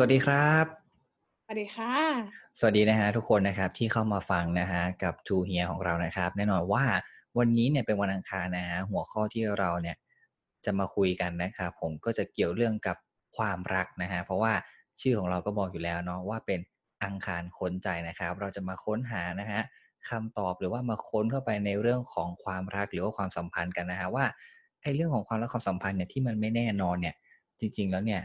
สวัสดีครับ สวัสดีค่ะ สวัสดีนะฮะทุกคนนะครับที่เข้ามาฟังนะฮะกับทูเฮียของเรานะครับ แน่นอนว่าวันนี้เนี่ยเป็นวันอังคารนะฮะหัวข้อที่เราเนี่ยจะมาคุยกันนะครับผมก็จะเกี่ยวเรื่องกับความรักนะฮะเพราะว่าชื่อของเราก็บอกอยู่แล้วเนาะว่าเป็นอังคารค้นใจนะครับ เราจะมาค้นหานะฮะคำตอบหรือว่ามาค้นเข้าไปในเรื่องของความรักหรือว่าความสัมพันธ์กันนะฮะว่าไอ้เรื่องของความรักความสัมพันธ์เนี่ยที่มันไม่แน่นอนเนี่ยจริง ๆ แล้วเนี่ย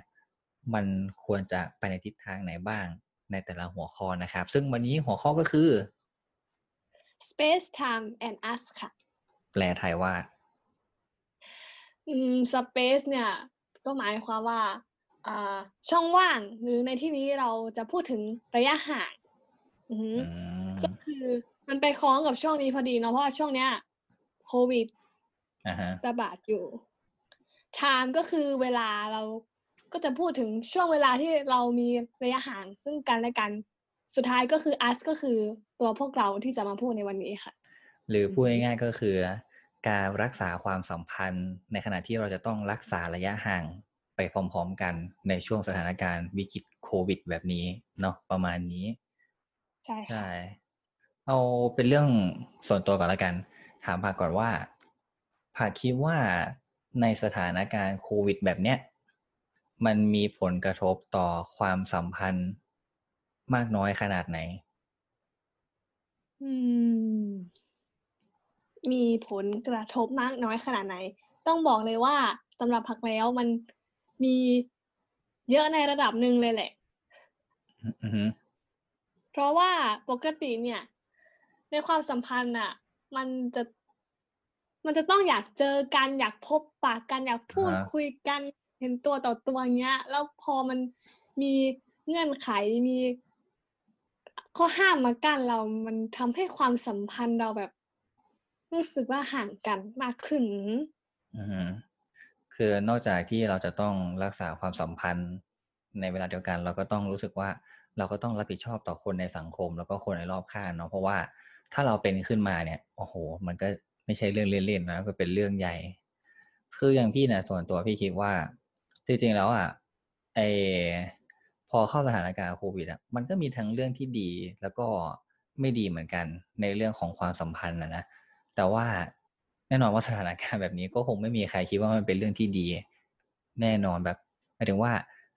มันควรจะไปในทิศทางไหนบ้างในแต่ละหัวข้อนะครับ ซึ่งวันนี้หัวข้อก็คือ Space Time and Us ค่ะ แปลไทยว่า อืม Space เนี่ย ก็หมายความว่าอ่าช่องว่างหรือในที่นี้เราจะพูดถึงระยะห่างอือหืออืมก็คือมันไปคล้องกับช่วงนี้พอดีเนาะเพราะว่าช่วงเนี้ยโควิดอ่าฮะระบาดอยู่ time ก็คือเวลาเรา ก็จะพูดถึงช่วงเวลาที่เรามีระยะห่างซึ่งกันและกันสุดท้ายก็คือ us ก็คือตัวพวกเราที่จะมาพูดในวันนี้ค่ะ หรือพูดง่ายๆก็คือ การรักษาความสัมพันธ์ ในขณะที่เราจะต้องรักษาระยะห่างไปพร้อม ๆ กันในช่วงสถานการณ์วิกฤตโควิด แบบนี้เนาะประมาณนี้ ใช่ค่ะใช่เอาเป็นเรื่องส่วนตัวก่อนละกัน ถามภาคก่อนว่าภาคคิดว่าในสถานการณ์โควิด แบบเนี้ย มันมีผลกระทบต่อความสัมพันธ์มากน้อยขนาดไหน อืม มีผลกระทบมากน้อยขนาดไหน ต้องบอกเลยว่าสำหรับพักแล้วมันมีเยอะในระดับหนึ่งเลยแหละอือฮึเพราะว่าปกติเนี่ย ในความสัมพันธ์อะ มันจะมันจะต้องอยากเจอกันอยากพบปะกันอยากพูดคุยกัน เห็นตัวต่อตัวเงี้ย แล้วพอมันมีเงื่อนไขมีข้อห้ามมากั้นเรา มันทำให้ความสัมพันธ์เราแบบ รู้สึกว่าห่างกันมากขึ้นอือฮึคือนอกจากที่เราจะต้องรักษาความสัมพันธ์ในเวลาเดียวกัน เราก็ต้องรู้สึกว่าเราก็ต้องรับผิดชอบต่อคนในสังคม แล้วก็คนในรอบข้างเนาะเพราะว่าถ้าเราเป็นขึ้นมาเนี่ยโอ้โห มันก็ไม่ใช่เรื่องเล่นๆนะก็เป็นเรื่องใหญ่ คืออย่างพี่เนี่ยส่วนตัวพี่คิดว่า จริงๆแล้วอะไอพอเข้าสถานการณ์โควิดอะมันก็มีทั้งเรื่องที่ดีแล้วก็ไม่ดีเหมือนกันในเรื่องของความสัมพันธ์นะนะแต่ว่าแน่นอนว่าสถานการณ์แบบนี้ก็คงไม่มีใครคิดว่ามันเป็นเรื่องที่ดี แน่นอนแบบหมายถึงว่า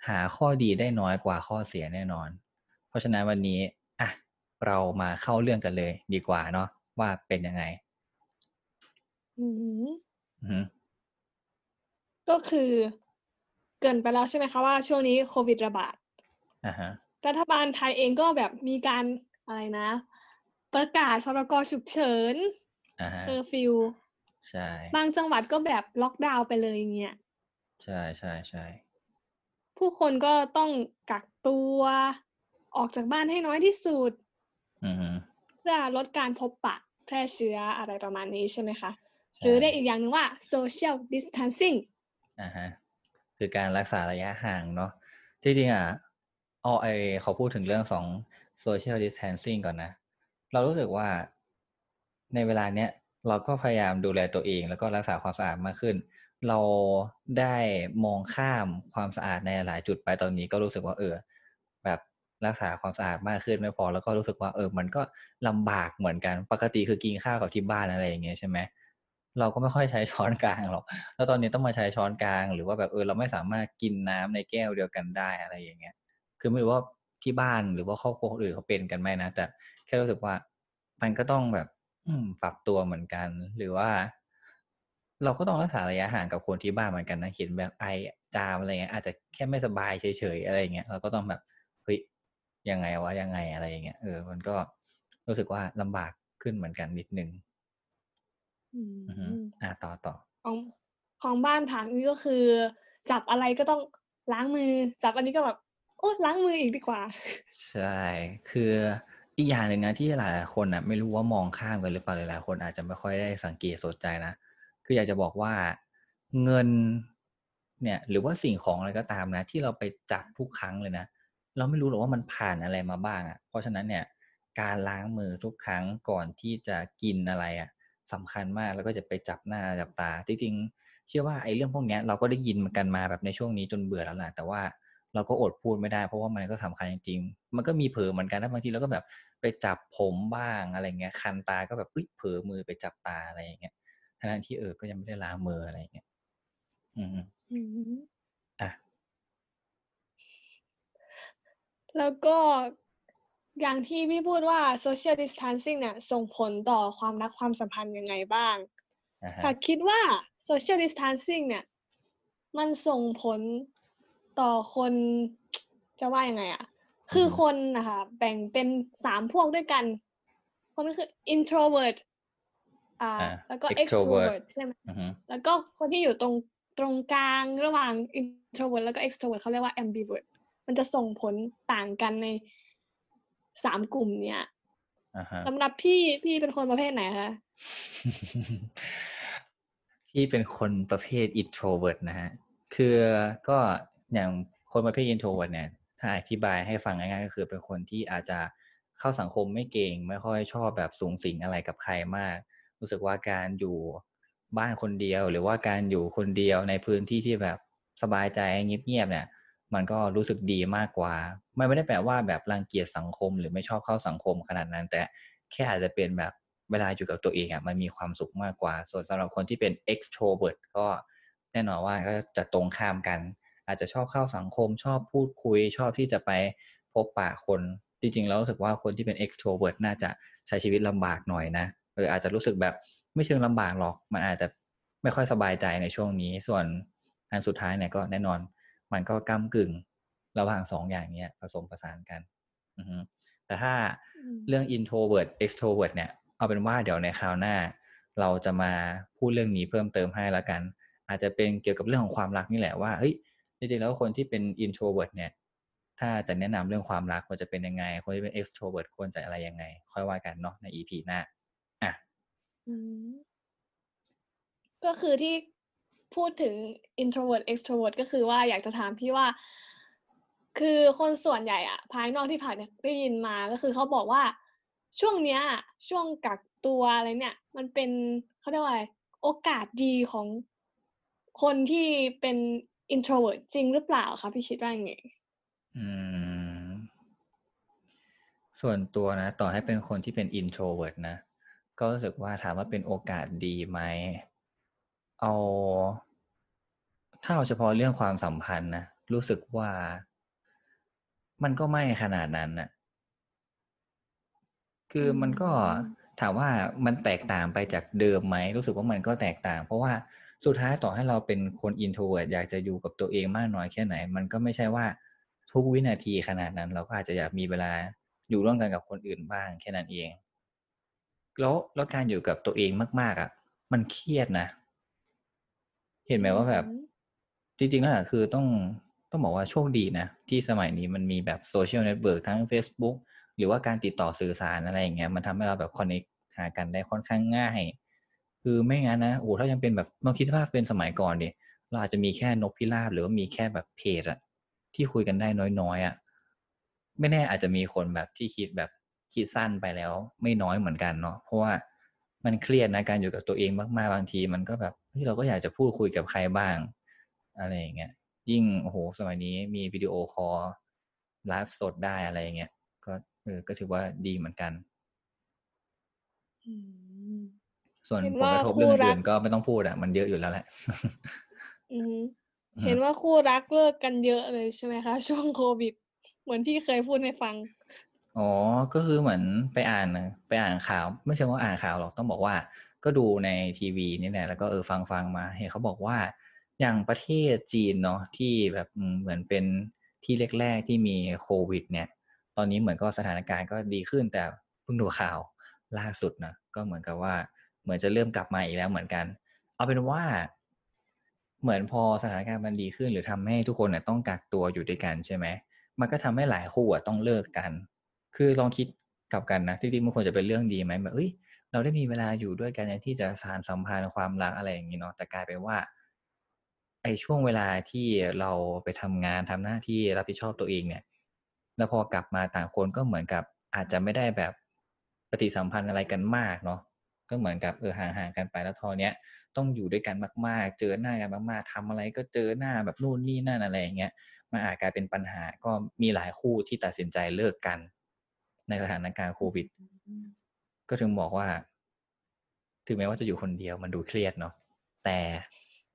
หาข้อดีได้น้อยกว่าข้อเสียแน่นอน เพราะฉะนั้นวันนี้อะเรามาเข้าเรื่องกันเลย ดีกว่าเนาะว่าเป็นยังไง อืมอือฮึก็คือ เกรินไปแล้วใช่ไหมคะว่าช่วงนี้โควิดระบาดอ่าฮะรัฐบาลไทยเองก็แบบมีการอะไรนะ ประกาศพรกฉุกเฉินอ่าฮะเคอร์ฟิวใช่บางจังหวัดก็แบบล็อกดาวน์ไปเลยอย่างเงี้ยใช่ใช่ใช่ผู้คนก็ต้องกักตัวออกจากบ้านให้น้อยที่สุดอือฮึเพื่อลดการพบปะแพร่เชื้ออะไรประมาณนี้ใช่ไหมคะใช่หรือเรียกอีกอย่างหนึ่งว่า social distancing อ่าฮะ คือการรักษาระยะห่างเนาะที่จริงอะเอาไอเขาพูดถึงเรื่องของ social distancing ก่อนนะ เรารู้สึกว่าในเวลาเนี้ยเราก็พยายามดูแลตัวเอง แล้วก็รักษาความสะอาดมากขึ้น เราได้มองข้ามความสะอาดในหลายจุดไปตอนนี้ก็รู้สึกว่าเออ แบบรักษาความสะอาดมากขึ้นไม่พอ แล้วก็รู้สึกว่าเออ มันก็ลำบากเหมือนกัน ปกติคือกินข้าวกับที่บ้านอะไรอย่างเงี้ยใช่ไหม เราก็ไม่ค่อยใช้ช้อนกลางหรอก แล้วตอนนี้ต้องมาใช้ช้อนกลาง หรือว่าแบบเออเราไม่สามารถกินน้ำในแก้วเดียวกันได้อะไรอย่างเงี้ย คือไม่รู้ว่าที่บ้านหรือว่าครอบครัวคนอื่นเขาเป็นกันไหมนะ แต่แค่รู้สึกว่ามันก็ต้องแบบปรับตัวเหมือนกัน หรือว่า เราก็ต้องรักษาระยะห่างกับคนที่บ้านเหมือนกันนะเห็นแบบไอจามอะไรเงี้ยอาจจะแค่ไม่สบายเฉยๆอะไรเงี้ยเราก็ต้องแบบเฮ้ยยังไงวะยังไงอะไรอย่างเงี้ยเออมันก็รู้สึกว่าลำบากขึ้นเหมือนกันนิดนึง อืมอือฮึอ่าต่อต่อของของบ้านผังนี่ก็คือ จับอะไรก็ต้องล้างมือ จับอันนี้ก็แบบโอ้ล้างมืออีกดีกว่า ใช่ คืออีกอย่างหนึ่งนะที่หลายๆคนอะ ไม่รู้ว่ามองข้ามกันหรือเปล่าหลายๆคนอาจจะไม่ค่อยได้สังเกตสนใจนะคืออยากจะบอกว่าเงิน เนี่ย หรือว่าสิ่งของอะไรก็ตามนะ ที่เราไปจับทุกครั้งเลยนะเราไม่รู้หรอกว่ามันผ่านอะไรมาบ้างอะ เพราะฉะนั้นเนี่ย การล้างมือทุกครั้งก่อนที่จะกินอะไรอะ สำคัญมากแล้วก็จะไปจับหน้าจับตา จริงๆ เชื่อว่าไอ้เรื่องพวกเนี้ยเราก็ได้ยินกันมาแบบในช่วงนี้จนเบื่อแล้วแหละแต่ว่าเราก็อดพูดไม่ได้เพราะว่ามันก็สำคัญจริงๆ มันก็มีเผลอเหมือนกันนะบางทีเราก็แบบไปจับผมบ้างอะไรเงี้ยคันตาก็แบบเอ้ยเผลอมือไปจับตาอะไรอย่างเงี้ยทั้งที่เออก็ยังไม่ได้ล้างมืออะไรเงี้ยอืมอืมอะแล้วก็ อย่างที่พี่พูดว่า social distancing เนี่ยส่งผลต่อความรักความสัมพันธ์ยังไงบ้างอ่าฮะค่ะคิดว่า social distancing เนี่ย มันส่งผลต่อคนจะว่ายังไงอะคือคนนะคะแบ่งเป็นสามพวกด้วยกัน คนก็คือ introvert อ่าอ่าแล้วก็ extrovert extrovert ใช่ไหมอือฮึแล้วก็คนที่อยู่ตรงตรงกลางระหว่าง introvert แล้วก็ extrovert เขาเรียกว่า ambivert มันจะส่งผลต่างกันใน สามกลุ่มเนี่ยอ่าฮะสำหรับพี่พี่เป็นคนประเภทไหนคะพี่เป็นคนประเภท introvert นะฮะ คือก็อย่างคนประเภท introvert เนี่ย ถ้าอธิบายให้ฟังง่ายๆก็คือเป็นคนที่อาจจะเข้าสังคมไม่เก่ง ไม่ค่อยชอบแบบสูงสิงอะไรกับใครมาก รู้สึกว่าการอยู่บ้านคนเดียว หรือว่าการอยู่คนเดียวในพื้นที่ที่แบบสบายใจเงียบๆเนี่ย มันก็รู้สึกดีมากกว่าไม่ไม่ได้แปลว่าแบบรังเกียจสังคม หรือไม่ชอบเข้าสังคมขนาดนั้น แต่แค่อาจจะเป็นแบบเวลาอยู่กับตัวเองอะมันมีความสุขมากกว่า ส่วนสำหรับคนที่เป็น extrovert ก็แน่นอนว่าก็จะตรงข้ามกัน อาจจะชอบเข้าสังคม ชอบพูดคุย ชอบที่จะไปพบปะคนจริงๆแล้วรู้สึกว่าคนที่เป็น extrovert น่าจะใช้ชีวิตลำบากหน่อยนะเอออาจจะรู้สึกแบบไม่เชิงลำบากหรอก มันอาจจะไม่ค่อยสบายใจในช่วงนี้ ส่วนอันสุดท้ายเนี่ยก็แน่นอน มันก็ก้ากึ่งระหว่างสองอย่างเนี้ยผสมผสานกันอือฮึแต่ถ้าอืมเรื่อง introvert extrovert เนี่ย เอาเป็นว่าเดี๋ยวในคราวหน้า เราจะมาพูดเรื่องนี้เพิ่มเติมให้แล้วกัน อาจจะเป็นเกี่ยวกับเรื่องของความรักนี่แหละว่าเฮ้ยจริงๆแล้วคนที่เป็น introvert เนี่ย ถ้าจะแนะนำเรื่องความรักควรจะเป็นยังไง คนที่เป็น extrovert ควรจะอะไรยังไง ค่อยว่ากันเนาะใน EP หน้าอะอืมก็คือที่ พูดถึง introvert extrovert ก็คือว่าอยากจะถามพี่ว่า คือคนส่วนใหญ่อะภายนอกที่ผ่านเนี่ยได้ยินมาก็คือเขาบอกว่าช่วงเนี้ย ช่วงกักตัวอะไรเนี่ย มันเป็นเขาเรียกว่าอะไรโอกาสดีของคนที่เป็น introvert จริงหรือเปล่าคะพี่คิดว่าไงอืม ส่วนตัวนะ ต่อให้เป็นคนที่เป็น introvert นะ ก็รู้สึกว่าถามว่าเป็นโอกาสดีไหม เอาถ้าเอาเฉพาะเรื่องความสัมพันธ์นะรู้สึกว่ามันก็ไม่ขนาดนั้นน่ะ คือมันก็ถามว่ามันแตกต่างไปจากเดิมไหมรู้สึกว่ามันก็แตกต่าง เพราะว่าสุดท้ายต่อให้เราเป็นคน introvert อยากจะอยู่กับตัวเองมากน้อยแค่ไหน มันก็ไม่ใช่ว่าทุกวินาทีขนาดนั้น เราก็อาจจะอยากมีเวลาอยู่ร่วมกันกับคนอื่นบ้างแค่นั้นเอง แล้วแล้วการอยู่กับตัวเองมาก ๆอะ มันเครียดนะ เห็นไหมว่าแบบอืมจริงๆแล้วอะคือต้องต้องบอกว่าโชคดีนะ ที่สมัยนี้มันมีแบบ social network ทั้ง Facebook หรือว่าการติดต่อสื่อสารอะไรอย่างเงี้ยมันทำให้เราแบบคอนเนคหากันได้ค่อนข้างง่าย คือไม่งั้นนะโอ้โหถ้ายังเป็นแบบลองคิดสภาพเป็นสมัยก่อนดิเราอาจจะมีแค่นกพิราบหรือว่ามีแค่แบบเพจอะที่คุยกันได้น้อยๆอะไม่แน่อาจจะมีคนแบบที่คิดแบบคิดสั้นไปแล้ว ไม่น้อยเหมือนกันเนาะเพราะว่ามันเครียดนะการอยู่กับตัวเองมากๆบางที มันก็แบบ เฮ้ยเราก็อยากจะพูดคุยกับใครบ้าง อะไรอย่างเงี้ยยิ่งโอ้โหสมัยนี้มีวิดีโอคอลไลฟ์สดได้อะไรอย่างเงี้ยก็เออก็ถือว่าดีเหมือนกันอืมส่วนเห็นผลว่ากระทบคู่เรื่องรัอื่กนๆก็ไม่ต้องพูดอะ มันเยอะอยู่แล้วแหละอืมอืมเห็นว่าคู่รักเลิกกันเยอะเลยใช่ไหมคะ ช่วงโควิด เหมือนที่เคยพูดให้ฟัง อ๋อ ก็คือเหมือนไปอ่านนะไปอ่านข่าว ไม่ใช่ว่าอ่านข่าวหรอกต้องบอกว่า ก็ดูในทีวีนี่แหละแล้วก็เออฟังฟังมาเห็นเขาบอกว่าอย่างประเทศจีนเนาะที่แบบเหมือนเป็นที่แรกๆที่มีโควิด เนี่ย ตอนนี้เหมือนก็สถานการณ์ก็ดีขึ้นแต่เพิ่งดูข่าวล่าสุดนะก็เหมือนกับว่าเหมือนจะเริ่มกลับมาอีกแล้วเหมือนกัน เอาเป็นว่า เหมือนพอสถานการณ์มันดีขึ้น หรือทำให้ทุกคนเนี่ยต้องกักตัวอยู่ด้วยกันใช่ไหมมันก็ทำให้หลายคู่ต้องเลิกกัน คือลองคิดกลับกันนะจริงๆมันควรจะเป็นเรื่องดีไหมแบบเอ้ย เราได้มีเวลาอยู่ด้วยกันที่จะสานสัมพันธ์ความรักอะไรอย่างนี้เนาะแต่กลายเป็นว่าไอ้ช่วงเวลาที่เราไปทำงานทำหน้าที่รับผิดชอบตัวเองเนี่ย แล้วพอกลับมาต่างคนก็เหมือนกับอาจจะไม่ได้แบบปฏิสัมพันธ์อะไรกันมากเนาะก็เหมือนกับเออห่างๆกันไปแล้วทอเนี้ยต้องอยู่ด้วยกันมากๆ เจอหน้ากันมากๆทำอะไรก็เจอหน้าแบบนู่นนี่นั่นอะไรอย่างเงี้ยมันอาจกลายเป็นปัญหาก็มีหลายคู่ที่ตัดสินใจเลิกกัน ในสถานการณ์โควิด ก็ถึงบอกว่า ถึงแม้ว่าจะอยู่คนเดียวมันดูเครียดเนาะแต่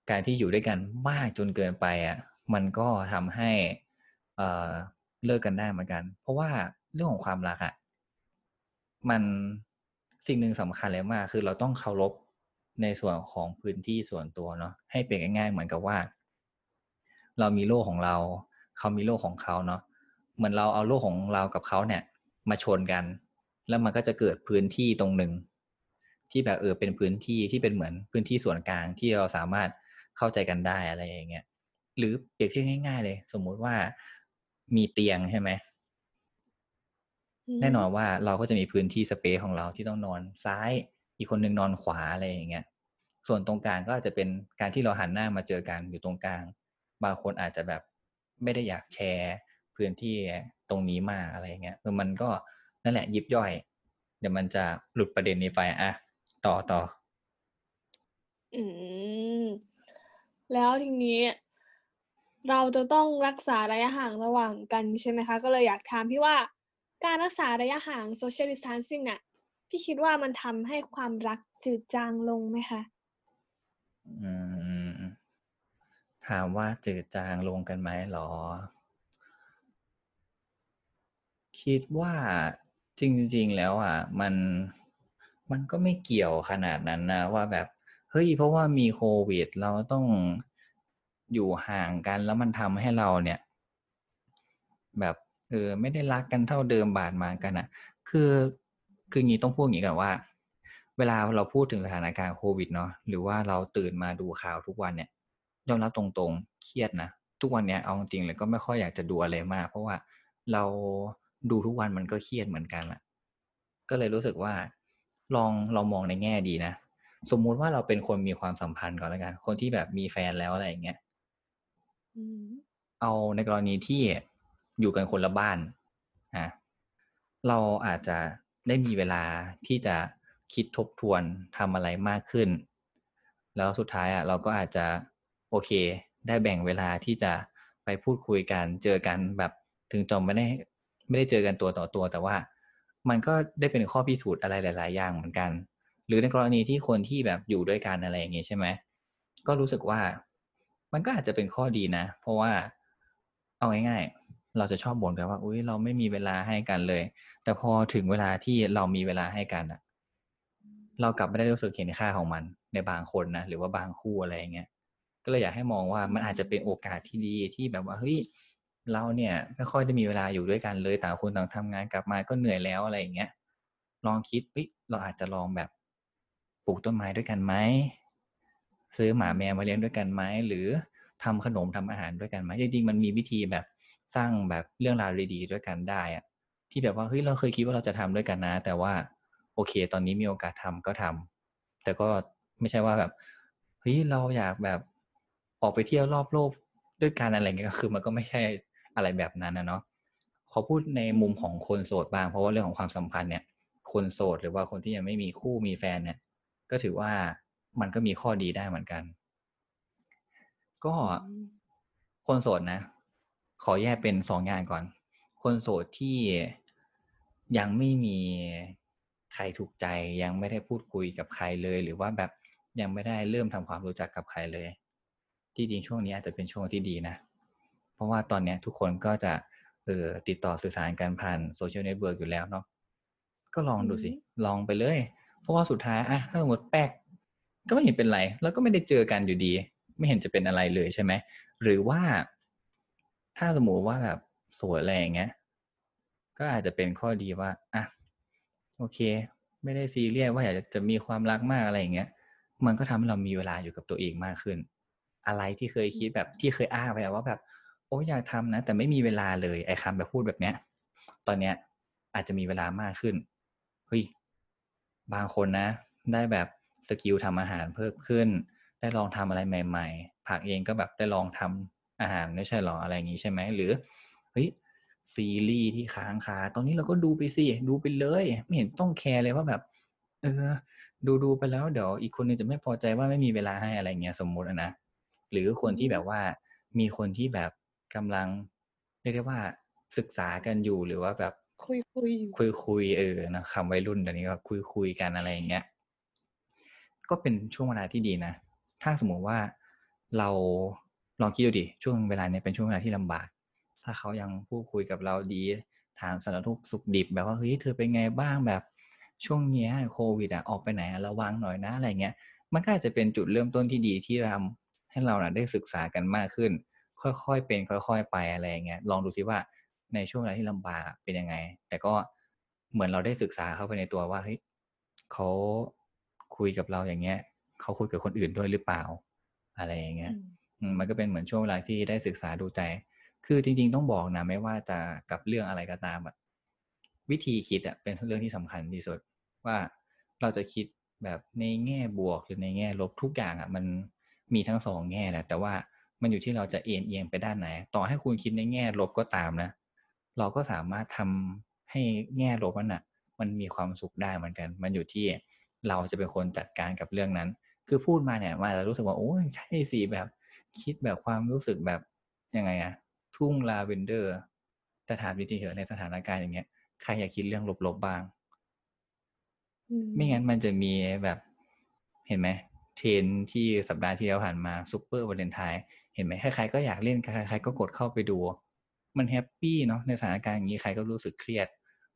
การที่อยู่ด้วยกันมากจนเกินไปอะมันก็ทำให้เอ่อเลิกกันได้เหมือนกัน เพราะว่าเรื่องของความรักอะมันสิ่งหนึ่งสำคัญเลยมากคือเราต้องเคารพในส่วนของพื้นที่ส่วนตัวเนาะให้เป็นง่ายๆ เหมือนกับว่า เรามีโลกของเรา เขามีโลกของเขาเนาะเหมือนเราเอาโลกของเรากับเขาเนี่ย มาชนกัน แล้วมันก็จะเกิดพื้นที่ตรงหนึ่งที่แบบเออเป็นพื้นที่ที่เป็นเหมือนพื้นที่ส่วนกลางที่เราสามารถเข้าใจกันได้อะไรอย่างเงี้ยหรือเปรียบเทียบง่าย ๆ เลย สมมุติว่ามีเตียงใช่ไหมแน่นอนว่าเราก็จะมีพื้นที่สเปซของเราที่ต้องนอนซ้าย อีกคนนึงนอนขวาอะไรอย่างเงี้ยส่วนตรงกลางก็อาจจะเป็นการที่เราหันหน้ามาเจอกันอยู่ตรงกลาง บางคนอาจจะแบบไม่ได้อยากแชร์พื้นที่ตรงนี้มากอะไรเงี้ยมันก็ นั่นแหละ ยิบย่อย เดี๋ยวมันจะหลุดประเด็นนี้ไปอะต่อต่อ อืม แล้วทีนี้ เราจะต้องรักษาระยะห่างระหว่างกันใช่ไหมคะ ก็เลยอยากถามพี่ว่าการรักษาระยะห่าง social distancing เนี่ยพี่คิดว่ามันทำให้ความรักจืดจางลงไหมคะอืมถามว่าจืดจางลงกันไหมหรอ คิดว่า จริง ๆ แล้วอะมันมันก็ไม่เกี่ยวขนาดนั้นนะว่าแบบเฮ้ยเพราะว่ามีโควิด เราต้องอยู่ห่างกันแล้วมันทำให้เราเนี่ย แบบเออไม่ได้รักกันเท่าเดิมบาดหมางกันอะ่ะ คือคืองี้ต้องพูดอย่างนี้กันว่า เวลาเราพูดถึงสถานการณ์โควิดเนาะหรือว่าเราตื่นมาดูข่าวทุกวันเนี่ยยอมรับตรงๆเครียดนะทุกวันเนี้ยเอาจริงเลยก็ไม่ค่อยอยากจะดูอะไรมาก เพราะว่าเรา ดูทุกวันมันก็เครียดเหมือนกันอะก็เลยรู้สึกว่า ลองเรามองในแง่ดีนะสมมุติว่าเราเป็นคนมีความสัมพันธ์ก่อนแล้วกัน คนที่แบบมีแฟนแล้วอะไรอย่างเงี้ยเอาในกรณีที่อยู่กันคนละบ้านอะเราอาจจะได้มีเวลาที่จะคิดทบทวนทำอะไรมากขึ้น แล้วสุดท้ายอะเราก็อาจจะโอเค ได้แบ่งเวลาที่จะไปพูดคุยกันเจอกันแบบถึงจอมไม่ได้ ไม่ได้เจอกันตัวต่อตัว แต่ว่ามันก็ได้เป็นข้อพิสูจน์อะไรหลาย ๆ อย่างเหมือนกัน หรือในกรณีที่คนที่แบบอยู่ด้วยกันอะไรอย่างเงี้ยใช่ไหมก็รู้สึกว่า มันก็อาจจะเป็นข้อดีนะ เพราะว่า เอาง่ายๆเราจะชอบบ่นกันว่าอุ้ยเราไม่มีเวลาให้กันเลย แต่พอถึงเวลาที่เรามีเวลาให้กันอะเรากลับไม่ได้รู้สึกเห็นค่าของมัน ในบางคนนะหรือว่าบางคู่อะไรอย่างเงี้ยก็เลยอยากให้มองว่ามันอาจจะเป็นโอกาสที่ดีที่แบบว่าเฮ้ย เราเนี่ยไม่ค่อยได้มีเวลาอยู่ด้วยกันเลยต่างคนต่างทำงานกลับมาก็เหนื่อยแล้วอะไรอย่างเงี้ยลองคิดเฮ้เราอาจจะลองแบบปลูกต้นไม้ด้วยกันไหมซื้อหมาแมวมาเลี้ยงด้วยกันไหมหรือทำขนมทำอาหารด้วยกันไหมจริงๆมันมีวิธีแบบสร้างแบบเรื่องราวดีๆด้วยกันได้อะที่แบบว่าเฮ้ยเราเคยคิดว่าเราจะทำด้วยกันนะ แต่ว่าโอเค ตอนนี้มีโอกาสทำก็ทำแต่ก็ไม่ใช่ว่าแบบเฮ้ยเราอยากแบบออกไปเที่ยวรอบโลกด้วยกันอะไรเงี้ยก็คือมันก็ไม่ใช่ อะไรแบบนั้นนะเนาะขอพูดในมุมของคนโสดบ้างเพราะว่าเรื่องของความสัมพันธ์เนี่ยคนโสดหรือว่าคนที่ยังไม่มีคู่มีแฟนเนี่ย ก็ถือว่ามันก็มีข้อดีได้เหมือนกัน ก็คนโสดนะ ขอแยกเป็นสองอย่างก่อน คนโสดที่ยังไม่มีใครถูกใจยังไม่ได้พูดคุยกับใครเลย หรือว่าแบบยังไม่ได้เริ่มทำความรู้จักกับใครเลย ที่จริงช่วงนี้อาจจะเป็นช่วงที่ดีนะ เพราะว่าตอนนี้ทุกคนก็จะเออติดต่อสื่อสารกันผ่าน social network อยู่แล้วเนาะก็ลองดูสิ ลองไปเลย เพราะว่าสุดท้ายอะถ้าสมมติแป๊กก็ไม่เห็นเป็นไร แล้วก็ไม่ได้เจอกันอยู่ดี ไม่เห็นจะเป็นอะไรเลยใช่ไหมหรือว่า ถ้าสมมติว่าแบบสวยอะไรอย่างเงี้ยก็อาจจะเป็นข้อดีว่าอะโอเค ไม่ได้ซีเรียสว่าอยากจะมีความรักมากอะไรอย่างเงี้ย มันก็ทำให้เรามีเวลาอยู่กับตัวเองมากขึ้น อะไรที่เคยคิดแบบที่เคยอ้างไปว่าแบบ โอ้อยากทำนะ แต่ไม่มีเวลาเลยไอ้คำแบบพูดแบบเนี้ย ตอนเนี้ยอาจจะมีเวลามากขึ้นเฮ้ยบางคนนะ ได้แบบ skill ทำอาหารเพิ่มขึ้น ได้ลองทำอะไรใหม่ ๆ ผักเองก็แบบได้ลองทำอาหารไม่ใช่หรออะไรอย่างนี้ใช่ไหมหรือเฮ้ยซีรีส์ที่ค้างคา ตอนนี้เราก็ดูไปสิ ดูไปเลย ไม่เห็นต้อง care เลยว่าแบบ เออ ดูดูไปแล้วเดี๋ยวอีกคนนึงจะไม่พอใจว่าไม่มีเวลาให้อะไรเงี้ยสมมุตินะ หรือคนที่แบบว่ามีคนที่แบบ กำลังเรียกได้ว่าศึกษากันอยู่หรือว่าแบบคุยคุยคุยคุยเออนะคำวัยรุ่นตอนนี้ก็คุยคุยกันอะไรอย่างเงี้ยก็เป็นช่วงเวลาที่ดีนะถ้าสมมติว่าเราลองคิดดูดิช่วงเวลาเนี้ยเป็นช่วงเวลาที่ลำบาก ถ้าเขายังพูดคุยกับเราดีถามสารทุกข์สุขดิบแบบว่าเฮ้ยเธอเป็นไงบ้างแบบช่วงเนี้ยโควิดอะออกไปไหนอะระวังหน่อยนะอะไรเงี้ยมันก็อาจจะเป็นจุดเริ่มต้นที่ดีที่ทำให้เราน่ะได้ศึกษากันมากขึ้น ค่อยๆเป็นค่อย ๆ ไปอะไรอย่างเงี้ยลองดูซิว่าในช่วงเวลาที่ลำบากอะเป็นยังไง แต่ก็เหมือนเราได้ศึกษาเข้าไปในตัวว่าเฮ้ยเขาคุยกับเราอย่างเงี้ยเขาคุยกับคนอื่นด้วยหรือเปล่า อะไรอย่างเงี้ยอืมมันก็เป็นเหมือนช่วงเวลาที่ได้ศึกษาดูใจ คือจริง ๆ ต้องบอกนะไม่ว่าจะกับเรื่องอะไรก็ตามอะวิธีคิดอะเป็นเรื่องที่สำคัญที่สุดว่าเราจะคิดแบบในแง่บวกหรือในแง่ลบทุกอย่างอะมันมีทั้งสองแง่แหละแต่ว่า มันอยู่ที่เราจะเอ็นเอียงไปด้านไหน ต่อให้คุณคิดในแง่ลบก็ตามนะ เราก็สามารถทำให้แง่ลบนั้นอะมันมีความสุขได้เหมือนกัน มันอยู่ที่เราจะเป็นคนจัดการกับเรื่องนั้น คือพูดมาเนี่ยมาจะรู้สึกว่าโอ้ยใช่สิแบบคิดแบบความรู้สึกแบบยังไงอะทุ่งลาเวนเดอร์แต่ถามจริงๆเถอะในสถานการณ์อย่างเงี้ยใครอยากคิดเรื่องลบๆบ้าง ไม่งั้นมันจะมีแบบเห็นไหมเทรนที่สัปดาห์ที่แล้วผ่านมาซูเปอร์วาเลนไทน์ เห็นไหมใครๆก็อยากเล่นใครๆก็กดเข้าไปดู มัน happy เนาะในสถานการณ์อย่างนี้ใครก็รู้สึกเครียด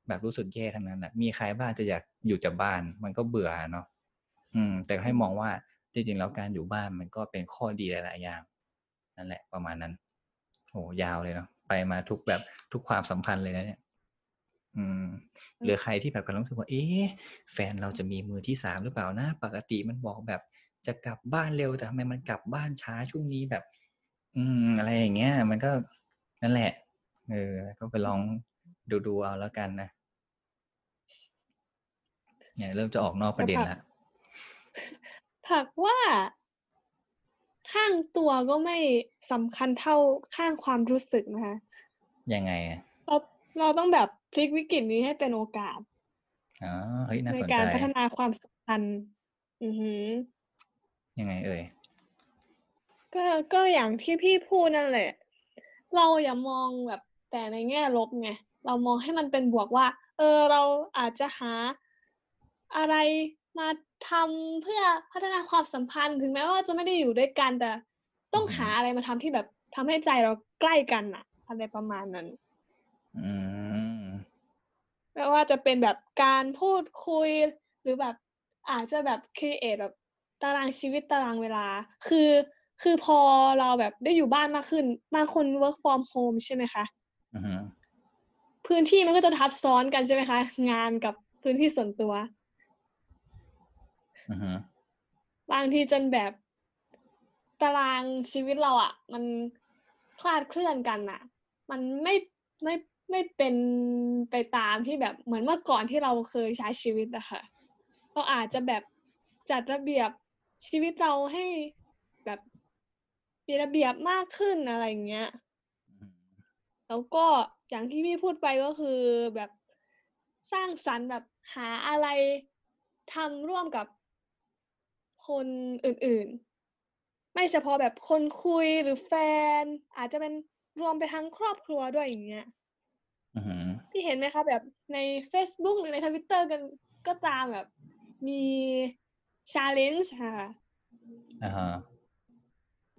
แบบรู้สึกแย่ทั้งนั้นแหละมีใครบ้างจะอยากอยู่จากบ้าน มันก็เบื่อเนาะอืม แต่ให้มองว่าจริงๆแล้วการอยู่บ้านมันก็เป็นข้อดีหลายๆอย่างนั่นแหละประมาณนั้นโอ้ยาวเลยเนาะไปมาทุกแบบทุกความสัมพันธ์เลยนะเนี่ย อืมหรือใครที่แบบกำลังรู้สึกว่า เอ๊ะแฟนเราจะมีมือที่สามหรือเปล่านะ ปกติมันบอกแบบจะกลับบ้านเร็วแต่ทำไมมันกลับบ้านช้าช่วงนี้แบบ อืม อะไรอย่างเงี้ย มันก็นั่นแหละ เออ ก็ไปลองดูดูเอาแล้วกันนะ เนี่ย เริ่มจะออกนอกประเด็นละผักว่า ข้างตัวก็ไม่สำคัญเท่าข้างความรู้สึกนะคะ ยังไงอะเราเราต้องแบบพลิกวิกฤตนี้ให้เป็นโอกาสอ๋อเฮ้ยน่าในสนการใจพัฒนาความสัมพันธ์ อือหือยังไงเอ่ย ก็ก็อย่างที่พี่พูดนั่นแหละ เราอย่ามองแบบแต่ในแง่ลบไงเรามองให้มันเป็นบวกว่า เออเราอาจจะหาอะไรมาทำเพื่อพัฒนาความสัมพันธ์ถึงแม้ว่าจะไม่ได้อยู่ด้วยกันแต่ ต้องอือฮึหาอะไรมาทำที่แบบทำให้ใจเราใกล้กันอะอะไรประมาณนั้นอืมไม่ว่าจะเป็นแบบการพูดคุยหรือแบบอาจจะแบบครีเอทแบบตารางชีวิตตารางเวลา คือ คือพอเราแบบได้อยู่บ้านมากขึ้นบางคน work from home ใช่ไหมคะอือฮึพื้นที่มันก็จะทับซ้อนกันใช่ไหมคะ งานกับพื้นที่ส่วนตัวอือฮึบางทีจนแบบตารางชีวิตเราอะ่ะ มันคลาดเคลื่อนกันอะ่ะ มันไม่ไม่ไม่เป็นไปตามที่แบบเหมือนเมื่อก่อนที่เราเคยใช้ชีวิตอะค่ะเราอาจจะแบบจัดระเบียบชีวิตเราให้แบบ มีระเบียบมากขึ้นอะไรอย่างเงี้ยอืมแล้วก็อย่างที่พี่พูดไปก็คือแบบสร้างสรรค์แบบหาอะไรทำร่วมกับคนอื่นๆ ไม่เฉพาะแบบคนคุยหรือแฟน อาจจะเป็นรวมไปทั้งครอบครัวด้วยอย่างเงี้ยอือฮึพี่เห็นไหมคะแบบใน Facebook หรือในทวิตเตอร์กันก็ตามแบบมีชาเลนจ์ค่ะอ่าฮะ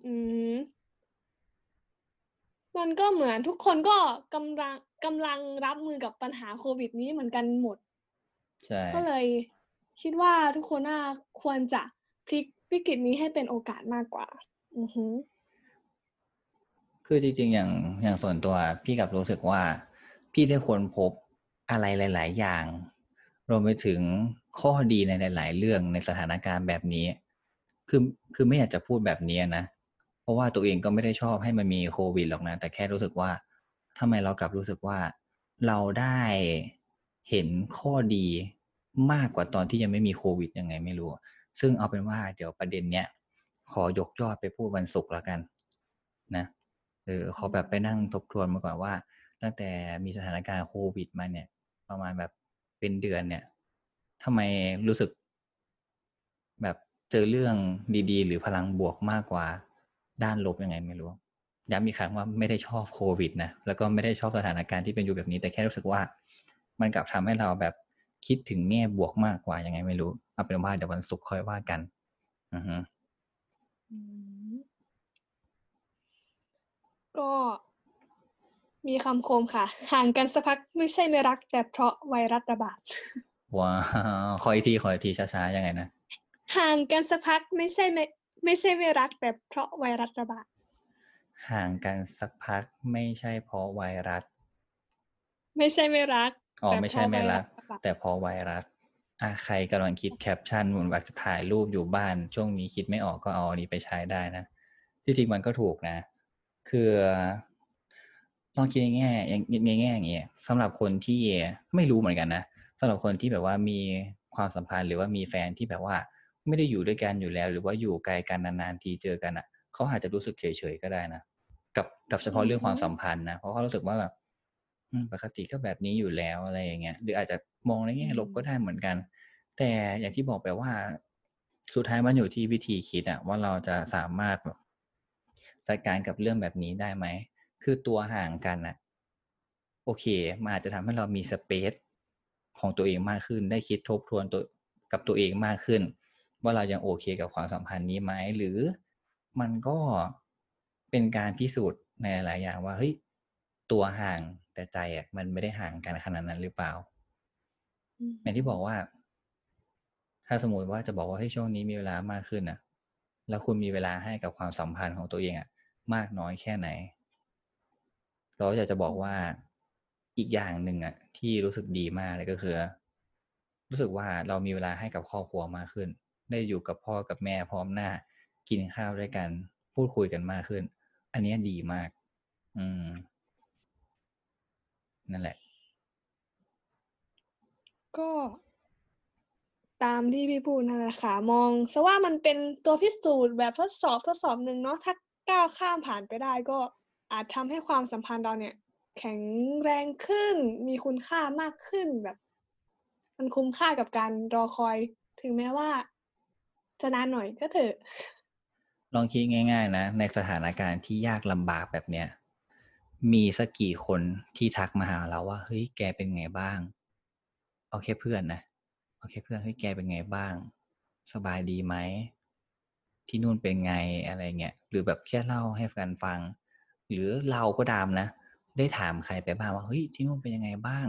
อืม มันก็เหมือนทุกคนก็กำลังกำลังรับมือกับปัญหาโควิดนี้เหมือนกันหมด ใช่ ก็เลยคิดว่าทุกคนน่าควรจะพลิกวิกฤตนี้ให้เป็นโอกาสมากกว่า อือหือคือจริงๆอย่างอย่างส่วนตัวพี่กลับรู้สึกว่า พี่ได้ค้นพบอะไรหลาย ๆ อย่าง รวมไปถึงข้อดีในหลาย ๆ เรื่องในสถานการณ์แบบนี้ คือคือไม่อยากจะพูดแบบนี้นะ เพราะว่าตัวเองก็ไม่ได้ชอบให้มันมีโควิดหรอกนะ แต่แค่รู้สึกว่าทำไมเรากลับรู้สึกว่าเราได้เห็นข้อดีมากกว่าตอนที่ยังไม่มีโควิดยังไงไม่รู้ ซึ่งเอาเป็นว่าเดี๋ยวประเด็นเนี้ยขอยกยอดไปพูดวันศุกร์แล้วกัน นะเออขอแบบไปนั่งทบทวนมาก่อนว่า ตั้งแต่มีสถานการณ์โควิดมาเนี่ย ประมาณแบบเป็นเดือนเนี่ยทำไมรู้สึก แบบเจอเรื่องดีๆ หรือพลังบวกมากกว่า ด้านลบยังไงไม่รู้ย้ำอีกครั้งว่าไม่ได้ชอบโควิดนะแล้วก็ไม่ได้ชอบสถานการณ์ที่เป็นอยู่แบบนี้ แต่แค่รู้สึกว่า มันกลับทำให้เราแบบคิดถึงแง่บวกมากกว่ายังไงไม่รู้เอาเป็นว่าเดี๋ยววันศุกร์ค่อยว่ากันอือฮึอืมก็มีคำคมค่ะ ห่างกันสักพักไม่ใช่ไม่รัก แต่เพราะไวรัสระบาดว้าวขออีกทีขออีกทีช้าๆยังไงนะห่างกันสักพักไม่ใช่ไม่ ไม่ใช่ไม่รักแต่เพราะไวรัสระบาดห่างกันสักพักไม่ใช่เพราะไวรัส ไม่ใช่ไม่รักอ๋อแต่ไม่ใช่ไม่รักเพาะไวสระบาดแต่เพราะไวรัสอะใครกำลังคิดแคปชั่นเหมือนว่าจะถ่ายรูปอยู่บ้าน ช่วงนี้คิดไม่ออกก็เอาอันนี้ไปใช้ได้นะที่จริงมันก็ถูกนะ คือลองคิดในแง่อย่างในแง่อย่างเงี้ยสำหรับคนที่ไม่รู้เหมือนกันนะสำหรับคนที่แบบว่ามีความสัมพันธ์หรือว่ามีแฟนที่แบบว่า ไม่ได้อยู่ด้วยกันอยู่แล้ว หรือว่าอยู่ไกลกันนานๆทีเจอกันอะเขาอาจจะรู้สึกเฉยๆก็ได้นะกับกับเฉพาะเรื่องความสัมพันธ์นะเพราะเขารู้สึกว่าแบบอืมปกติก็แบบนี้อยู่แล้วอะไรอย่างเงี้ยหรืออาจจะมองในแง่ลบก็ได้เหมือนกัน แต่อย่างที่บอกไปว่า สุดท้ายมันอยู่ที่วิธีคิดอะว่าเราจะสามารถแบบจัดการกับเรื่องแบบนี้ได้ไหมคือตัวห่างกันอะโอเคมันอาจจะทำให้เรามีสเปซของตัวเองมากขึ้น ได้คิดทบทวนตัวกับตัวเองมากขึ้น ว่าเรายังโอเคกับความสัมพันธ์นี้ไหมหรือมันก็เป็นการพิสูจน์ในหลายอย่างว่าเฮ้ยตัวห่างแต่ใจอะมันไม่ได้ห่างกันขนาดนั้นหรือเปล่าอืมอย่างที่บอกว่า ถ้าสมมติว่าจะบอกว่าให้ยช่วงนี้มีเวลามากขึ้นนะแล้วคุณมีเวลาให้กับความสัมพันธ์ของตัวเองอะมากน้อยแค่ไหน เราอยากจะบอกว่าอีกอย่างหนึ่งอะที่รู้สึกดีมากเลยก็คือ รู้สึกว่าเรามีเวลาให้กับครอบครัวมากขึ้น ได้อยู่กับพ่อกับแม่พร้อมหน้า กินข้าวด้วยกัน พูดคุยกันมากขึ้น อันนี้ดีมาก อืม นั่นแหละ ก็ตามที่พี่พูดนั่นแหละค่ะมองซะว่ามันเป็นตัวพิสูจน์แบบทดสอบทดสอบหนึ่งเนาะถ้าก้าวข้ามผ่านไปได้ก็อาจทำให้ความสัมพันธ์เราเนี่ย แข็งแรงขึ้น มีคุณค่ามากขึ้นแบบ มันคุ้มค่ากับการรอคอย ถึงแม้ว่า จะนานหน่อยก็เถอะ ลองคิดง่าย ๆ นะ ในสถานการณ์ที่ยากลำบากแบบเนี้ยมีสักกี่คนที่ทักมาหาเราว่าเฮ้ยแกเป็นไงบ้างเอาแค่เพื่อนนะเอาแค่เพื่อนเฮ้ยแกเป็นไงบ้าง สบายดีไหมที่นู่นเป็นไงอะไรเงี้ยหรือแบบแค่เล่าให้แฟนฟัง หรือเราก็ตามนะ ได้ถามใครไปบ้างว่าเฮ้ยที่นู่นเป็นยังไงบ้าง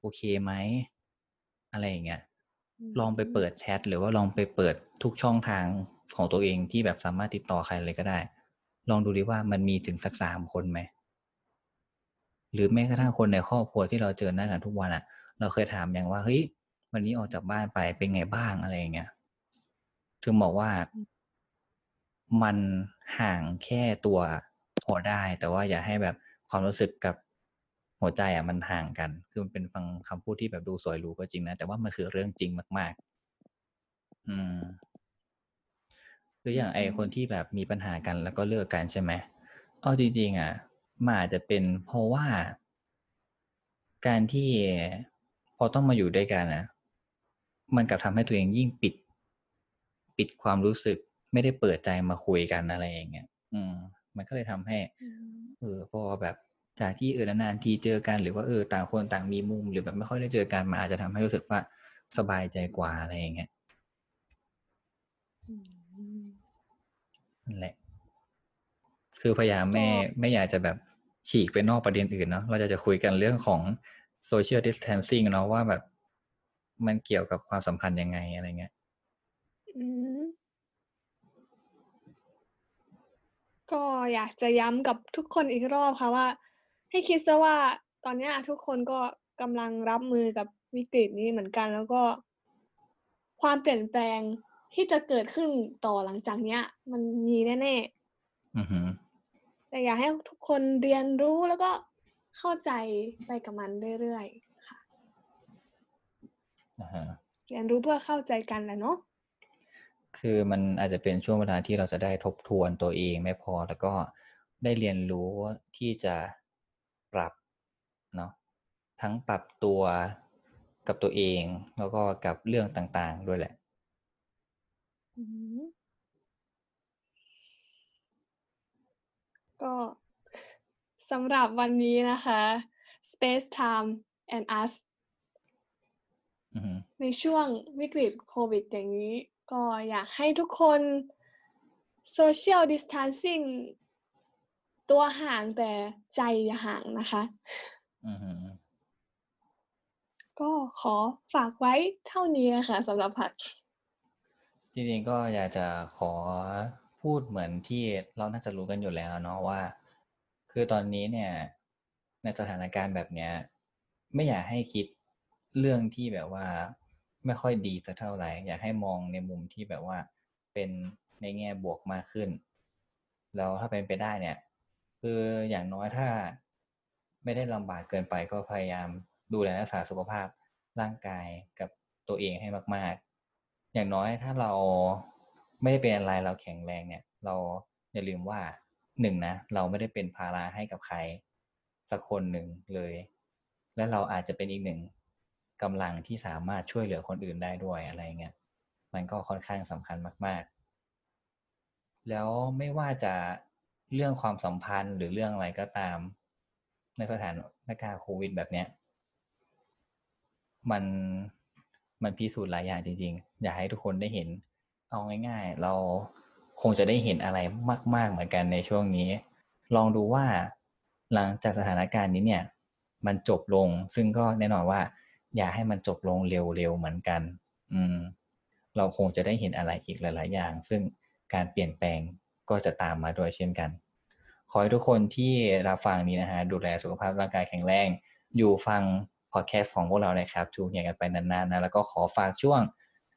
โอเคไหมอะไรอย่างเงี้ย ลองไปเปิดแชทหรือว่าลองไปเปิดทุกช่องทางของตัวเองที่แบบสามารถติดต่อใครเลยก็ได้ ลองดูดิว่ามันมีถึงสักสามคนไหมหรือแม้กระทั่งคนในครอบครัวที่เราเจอหน้ากันทุกวันอะ่ะ เราเคยถามอย่างว่าเฮ้ยวันนี้ออกจากบ้านไปเป็นไงบ้างอะไรอย่างเงี้ยถึงบอกว่ามันห่างแค่ตัวพอได้ แต่ว่าอย่าให้แบบความรู้สึกกับ หัวใจอะมันห่างกัน คือมันเป็นฟังคำพูดที่แบบดูสวยหรูก็จริงนะ แต่ว่ามันคือเรื่องจริงมาก ๆ อืมหรืออย่างไอคนที่แบบมีปัญหากันแล้วก็เลิกกันใช่ไหมเอาจริงๆอะมันอาจจะเป็นเพราะว่า การที่พอต้องมาอยู่ด้วยกันนะมันกลับทำให้ตัวเองยิ่งปิด ปิดความรู้สึกไม่ได้เปิดใจมาคุยกันอะไรอย่างเงี้ย อืม มันก็เลยทำให้ เออพอแบบ จากที่เออนานๆทีเจอกันหรือว่าเออต่างคนต่างมีมุมหรือแบบไม่ค่อยได้เจอกันมันอาจจะทำให้รู้สึกว่าสบายใจกว่าอะไรอย่างเงี้ยอืมนั่นแหละ คือพยายามไม่ก็ไม่อยากจะแบบฉีกไปนอกประเด็นอื่นเนาะเราจะจะคุยกันเรื่องของ social distancing เนาะว่าแบบ มันเกี่ยวกับความสัมพันธ์ยังไงอะไรเงี้ยอืมก็อยากจะย้ำกับทุกคนอีกรอบค่ะว่า ให้คิดซะว่าตอนเนี้ยทุกคนก็กำลังรับมือกับวิกฤตนี้เหมือนกัน แล้วก็ ความเปลี่ยนแปลงที่จะเกิดขึ้นต่อหลังจากเนี้ย มันมีแน่อือหือๆแต่อยากให้ทุกคนเรียนรู้แล้วก็เข้าใจไปกับมันเรื่อยๆค่ะ อ่าฮะเรียนรู้เพื่อเข้าใจกันแหละเนาะคือมันอาจจะเป็นช่วงเวลาที่เราจะได้ทบทวนตัวเองไม่พอแล้วก็ได้เรียนรู้ที่จะ ปรับเนาะทั้งปรับตัวกับตัวเอง แล้วก็กับเรื่องต่างๆด้วยแหละอืมก็สำหรับวันนี้นะคะ Space Time and Us อือฮึในช่วงวิกฤตโควิดอย่างนี้ ก็อยากให้ทุกคน Social Distancing ตัวห่างแต่ใจอย่าห่างนะคะอือฮึก็ขอฝากไว้เท่านี้นะคะสำหรับผัด จริงๆก็อยากจะขอพูดเหมือนที่เราน่าจะรู้กันอยู่แล้วเนาะว่า คือตอนนี้เนี่ย ในสถานการณ์แบบเนี้ย ไม่อยากให้คิดเรื่องที่แบบว่า ไม่ค่อยดีสักเท่าไหร่ อยากให้มองในมุมที่แบบว่าเป็นในแง่บวกมากขึ้น แล้วถ้าเป็นไปได้เนี่ย คืออย่างน้อยถ้า ไม่ได้ลำบากเกินไปก็พยายามดูแลรักษาสุขภาพร่างกายกับตัวเองให้มาก ๆ อย่างน้อยถ้าเราไม่ได้เป็นอะไรเราแข็งแรงเนี่ย เราอย่าลืมว่าหนึ่งนะเราไม่ได้เป็นภาระให้กับใคร สักคนหนึ่งเลย และเราอาจจะเป็นอีกหนึ่งกำลังที่สามารถช่วยเหลือคนอื่นได้ด้วยอะไรเงี้ยมันก็ค่อนข้างสำคัญมาก ๆ แล้วไม่ว่าจะ เรื่องความสัมพันธ์หรือเรื่องอะไรก็ตาม ในสถานการณ์โควิดแบบเนี้ย มันมันพิสูจน์หลายอย่างจริง ๆ อยากให้ทุกคนได้เห็น เอาง่าย ๆ เราคงจะได้เห็นอะไรมาก ๆ เหมือนกันในช่วงนี้ ลองดูว่าหลังจากสถานการณ์นี้เนี่ย มันจบลง ซึ่งก็แน่นอนว่า อยากให้มันจบลงเร็วๆเหมือนกัน อืม เราคงจะได้เห็นอะไรอีกหลาย ๆ อย่าง ซึ่งการเปลี่ยนแปลง ก็จะตามมาด้วยเช่นกัน ขอให้ทุกคนที่รับฟังนี้นะฮะดูแลสุขภาพร่างกายแข็งแรง อยู่ฟังพอดแคสต์ของพวกเรานะครับทูเฮียกันไปนานๆนะแล้วก็ขอฝากช่วง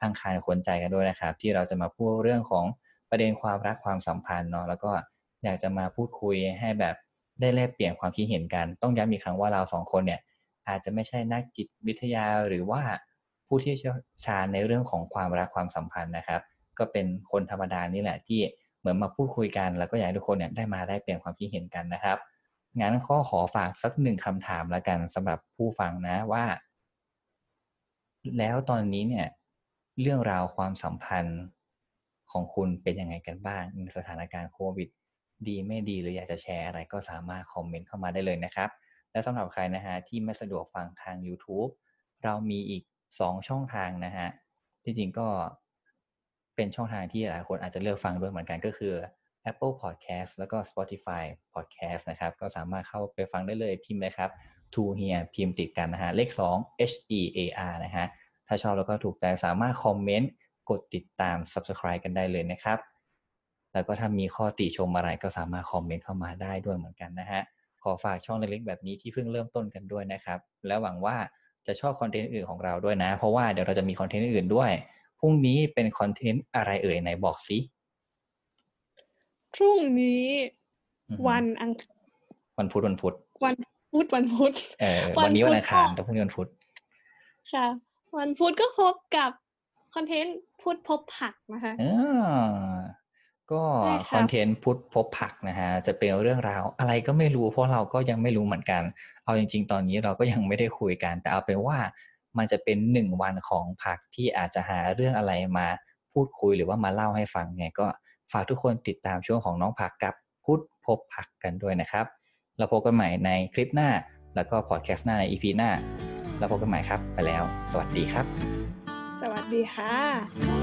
อังคารคนใจกันด้วยนะครับ ที่เราจะมาพูดเรื่องของประเด็นความรักความสัมพันธ์เนาะแล้วก็อยากจะมาพูดคุยให้แบบได้แลกเปลี่ยนความคิดเห็นกัน ต้องย้ำอีกครั้งว่าเราสองคนเนี่ยอาจจะไม่ใช่นักจิตวิทยาหรือว่าผู้ที่เชี่ยวชาญในเรื่องของความรักความสัมพันธ์นะครับ ก็เป็นคนธรรมดานี่แหละที่ เหมือนมาพูดคุยกัน แล้วก็อยากให้ทุกคนเนี่ยได้มาได้เปลี่ยนความคิดเห็นกันนะครับ งั้นก็ขอฝากสักหนึ่งคำถามละกันสำหรับผู้ฟังนะว่า แล้วตอนนี้เนี่ย เรื่องราวความสัมพันธ์ของคุณเป็นยังไงกันบ้างในสถานการณ์โควิด ดีไม่ดีหรืออยากจะแชร์อะไรก็สามารถคอมเมนต์เข้ามาได้เลยนะครับ และสำหรับใครนะฮะที่ไม่สะดวกฟังทาง YouTube เรามีอีก 2 ช่องทางนะฮะที่จริงก็ เป็นช่องทางที่หลายคนอาจจะเลือกฟังด้วยเหมือนกันก็คือ Apple Podcast แล้วก็ Spotify Podcast นะครับ ก็สามารถเข้าไปฟังได้เลยพิมพ์เลยครับ To Hear พิมพ์ติดกันนะฮะ เลข 2 H E A R นะฮะ ถ้าชอบแล้วก็ถูกใจสามารถคอมเมนต์ กดติดตาม Subscribe กันได้เลยนะครับ แล้วก็ถ้ามีข้อติชมอะไรก็สามารถคอมเมนต์เข้ามาได้ด้วยเหมือนกันนะฮะ ขอฝากช่องเล็กๆแบบนี้ที่เพิ่งเริ่มต้นกันด้วยนะครับ แล้วหวังว่าจะชอบคอนเทนต์อื่นของเราด้วยนะ เพราะว่าเดี๋ยวเราจะมีคอนเทนต์อื่นด้วย พรุ่งนี้เป็นคอนเทนต์อะไรเอ่ยไหนบอกสิพรุ่งนี้อือฮึวันอังวันพุธวันพุธวันพุธวันพุธเออวันวันนี้วันพุธอังคารค่ะแต่พรุ่งนี้วันพุธค่ะวันพุธก็พบกับคอนเทนต์พุธพบผักนะคะเออก็ใช่คค่ะอนเทนต์พุทธพบผักนะฮะจะเป็นเรื่องราวอะไรก็ไม่รู้เพราะเราก็ยังไม่รู้เหมือนกัน เอาจริง ๆ ตอนนี้เราก็ยังไม่ได้คุยกัน แต่เอาเป็นว่า มันจะเป็นหนึ่งวันของพักที่อาจจะหาเรื่องอะไรมาพูดคุยหรือว่ามาเล่าให้ฟังไงก็ฝากทุกคนติดตามช่วงของน้องผักกับพุทธพบผักกันด้วยนะครับ เราพบกันใหม่ในคลิปหน้า แล้วก็พอดแคสต์หน้าใน EP หน้าแล้วพบกันใหม่ครับ ไปแล้ว สวัสดีครับ สวัสดีค่ะ